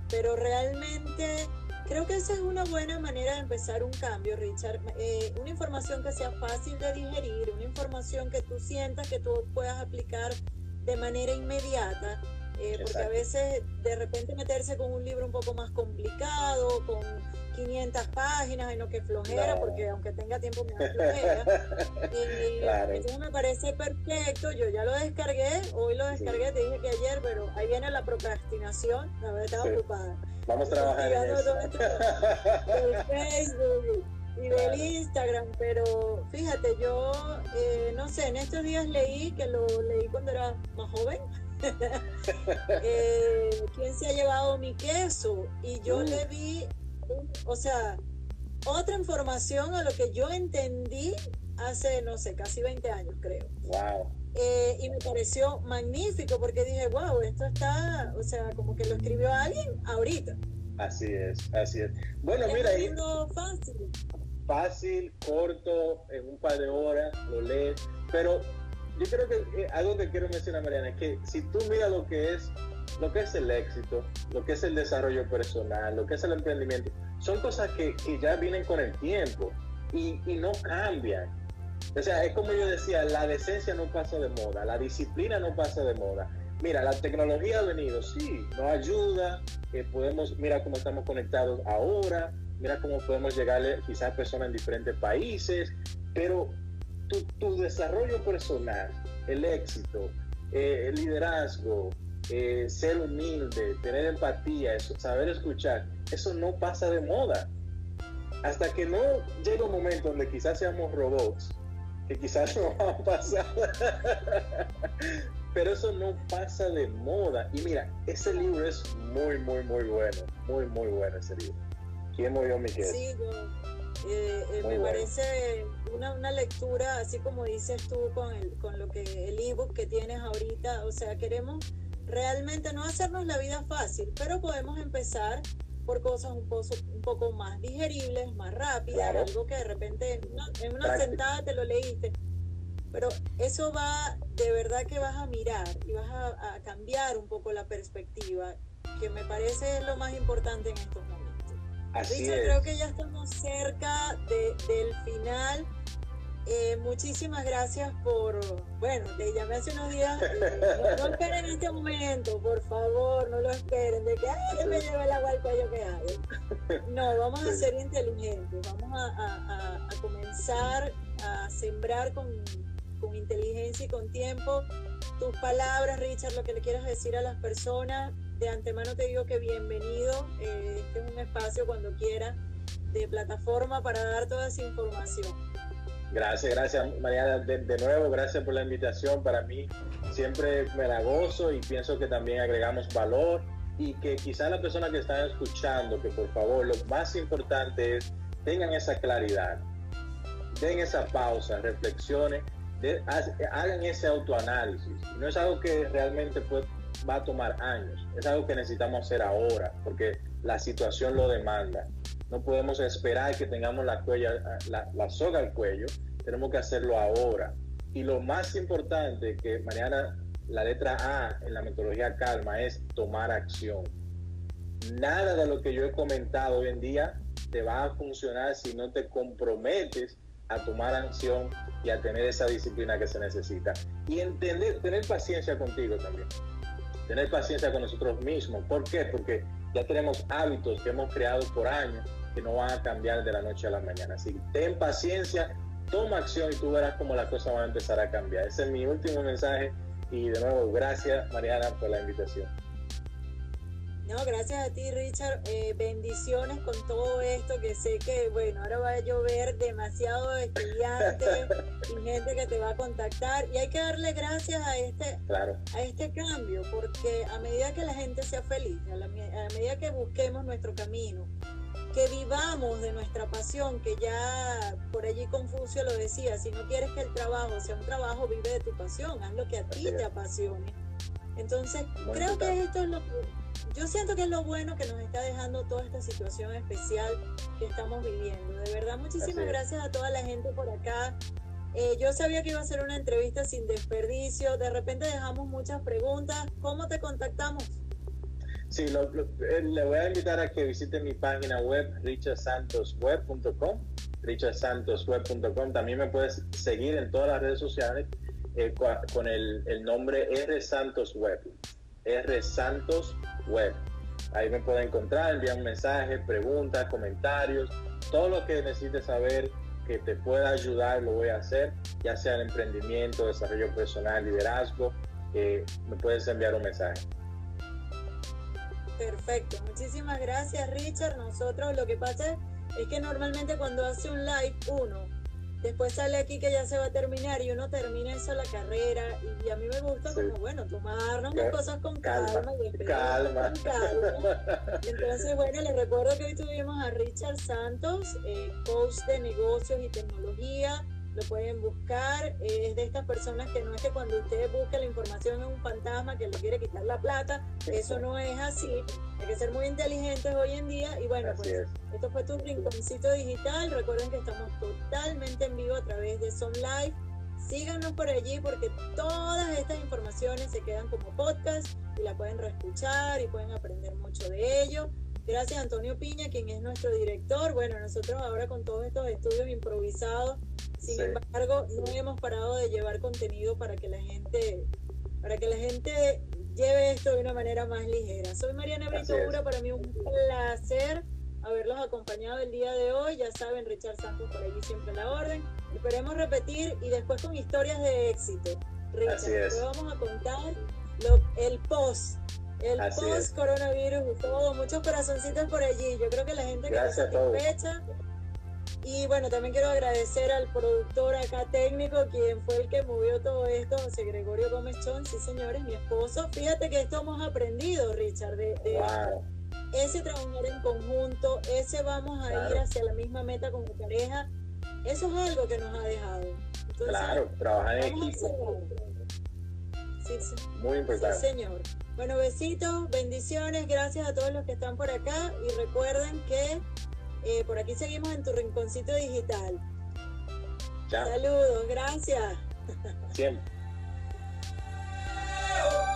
Pero realmente Creo que esa es una buena manera de empezar un cambio, Richard. Eh, una información que sea fácil de digerir, una información que tú sientas que tú puedas aplicar de manera inmediata, eh, porque a veces de repente meterse con un libro un poco más complicado, con 500 páginas, y no que flojera, porque aunque tenga tiempo me da flojera. Entonces me parece perfecto, yo ya lo descargué, hoy lo descargué, te dije que ayer, pero ahí viene la procrastinación, la verdad estaba ocupada. Vamos a trabajar en eso. Del Facebook y del Instagram, pero fíjate, yo eh, no sé, en estos días leí, que lo leí cuando era más joven, eh, ¿quién se ha llevado mi queso? Y yo mm. le vi, o sea, otra información a lo que yo entendí hace, no sé, casi 20 años, creo. Wow. Eh, y me pareció magnífico porque dije, wow, esto está, o sea, como que lo escribió alguien ahorita. Así es, así es. Bueno, mira. Fácil. Fácil, corto, en un par de horas, lo lees. Pero yo creo que eh, algo que quiero mencionar, Mariana, es que si tú miras lo que es lo que es el éxito, lo que es el desarrollo personal, lo que es el emprendimiento, son cosas que, que ya vienen con el tiempo y, y no cambian. O sea, es como yo decía, la decencia no pasa de moda, la disciplina no pasa de moda. Mira, la tecnología ha venido, sí, nos ayuda, eh, podemos, mira cómo estamos conectados ahora, mira cómo podemos llegarle quizás a personas en diferentes países, pero tu, tu desarrollo personal, el éxito, eh, el liderazgo, eh, ser humilde, tener empatía, eso, saber escuchar, eso no pasa de moda. Hasta que no llegue un momento donde quizás seamos robots, que quizás no va a pasar. Pero eso no pasa de moda. Y mira, ese libro es muy, muy, muy bueno. Muy, muy bueno ese libro. ¿Quién movió mi Sí, yo, eh, eh, me bueno. parece una, una, lectura, así como dices tú con, el, con lo que el ebook que tienes ahorita. O sea, queremos realmente no hacernos la vida fácil, pero podemos empezar por cosas un poco, un poco más digeribles, más rápidas, claro. algo que de repente en una, en una sentada te lo leíste. Pero eso va, de verdad que vas a mirar y vas a, a, cambiar un poco la perspectiva, que me parece lo más importante en estos momentos. Así Richard, es. creo que ya estamos cerca de, del final. Eh, muchísimas gracias por, bueno, te llamé hace unos días, eh, no, no, esperen este momento, por favor, no lo esperen, de que, ay, me lleva el agua al cuello que hay. No, vamos a ser inteligentes, vamos a, a, a comenzar a sembrar con, con, inteligencia y con tiempo tus palabras, Richard, lo que le quieras decir a las personas. De antemano te digo que bienvenido, eh, este es un espacio cuando quieras de plataforma para dar toda esa información. Gracias, gracias Mariana. De, nuevo, gracias por la invitación. Para mí siempre me la gozo y pienso que también agregamos valor y que quizás las personas que están escuchando, que por favor, lo más importante es tengan esa claridad, den esa pausa, reflexionen, de, hagan ese autoanálisis. No es algo que realmente puede, va a tomar años, es algo que necesitamos hacer ahora, porque la situación lo demanda. No podemos esperar que tengamos la, cuella, la, la soga al cuello, tenemos que hacerlo ahora. Y lo más importante que Mariana, la letra A en la metodología calma es tomar acción. Nada de lo que yo he comentado hoy en día te va a funcionar si no te comprometes a tomar acción y a tener esa disciplina que se necesita. Y entender, tener paciencia contigo también. Tener paciencia con nosotros mismos. ¿Por qué? Porque ya tenemos hábitos que hemos creado por años que no van a cambiar de la noche a la mañana. Así que ten paciencia, toma acción y tú verás cómo las cosas van a empezar a cambiar. Ese es mi último mensaje y de nuevo gracias Mariana por la invitación. No, gracias a ti Richard, eh, bendiciones con todo esto que sé que bueno, ahora va a llover demasiado estudiantes y gente que te va a contactar y hay que darle gracias a este, claro. a este cambio porque a medida que la gente sea feliz, a, la, a medida que busquemos nuestro camino, que vivamos de nuestra pasión, que ya por allí Confucio lo decía, si no quieres que el trabajo sea un trabajo, vive de tu pasión, haz lo que a ti te apasione. Entonces, creo que esto es lo que yo siento que es lo bueno que nos está dejando toda esta situación especial que estamos viviendo. De verdad, muchísimas gracias a toda la gente por acá. Eh, yo sabía que iba a ser una entrevista sin desperdicio. De repente dejamos muchas preguntas. ¿Cómo te contactamos? Sí, lo, lo, eh, le voy a invitar a que visite mi página web, richardsantosweb.com. richardsantosweb.com. También me puedes seguir en todas las redes sociales eh, con el, el nombre R Santos Web. R Santos Web. Ahí me pueden encontrar, enviar un mensaje, preguntas, comentarios, todo lo que necesites saber que te pueda ayudar lo voy a hacer, ya sea en emprendimiento, desarrollo personal, liderazgo, me puedes enviar un mensaje. Perfecto, muchísimas gracias Richard. Nosotros lo que pasa es que normalmente cuando hace un live uno después sale aquí que ya se va a terminar y uno termina eso la carrera y, a mí me gusta sí. como bueno tomarnos las cosas con calma, calma y calma. Con calma. entonces bueno les recuerdo que hoy tuvimos a Richard Santos eh, coach de negocios y tecnología lo pueden buscar es de estas personas que no es que cuando ustedes busquen la información es un fantasma que le quiere quitar la plata eso no es así hay que ser muy inteligentes hoy en día y bueno, pues es. esto fue tu rinconcito digital. Recuerden que estamos totalmente en vivo a través de Son Live. Síganos por allí porque todas estas informaciones se quedan como podcast y la pueden reescuchar y pueden aprender mucho de ello. Gracias Antonio Piña, quien es nuestro director. Bueno, nosotros ahora con todos estos estudios improvisados, sin embargo, no hemos parado de llevar contenido para que la gente, para que la gente lleve esto de una manera más ligera. Soy Mariana Brito Ura, para mí un placer haberlos acompañado el día de hoy. Ya saben, Richard Santos por allí siempre la orden. Esperemos repetir y después con historias de éxito. Richard, después vamos a contar lo, el post el post coronavirus y todo, muchos corazoncitos por allí. Yo creo que la gente que está satisfecha. Y bueno, también quiero agradecer al productor acá técnico, quien fue el que movió todo esto, José Gregorio Gómez Chon, sí señores, mi esposo. Fíjate que esto hemos aprendido, Richard, de, ese trabajar en conjunto, ese vamos a ir hacia la misma meta como pareja. Eso es algo que nos ha dejado. claro, trabajar en equipo. Muy importante. Señor. Bueno, besitos, bendiciones, gracias a todos los que están por acá y recuerden que eh, por aquí seguimos en tu rinconcito digital. Chao. Saludos, gracias. Siempre.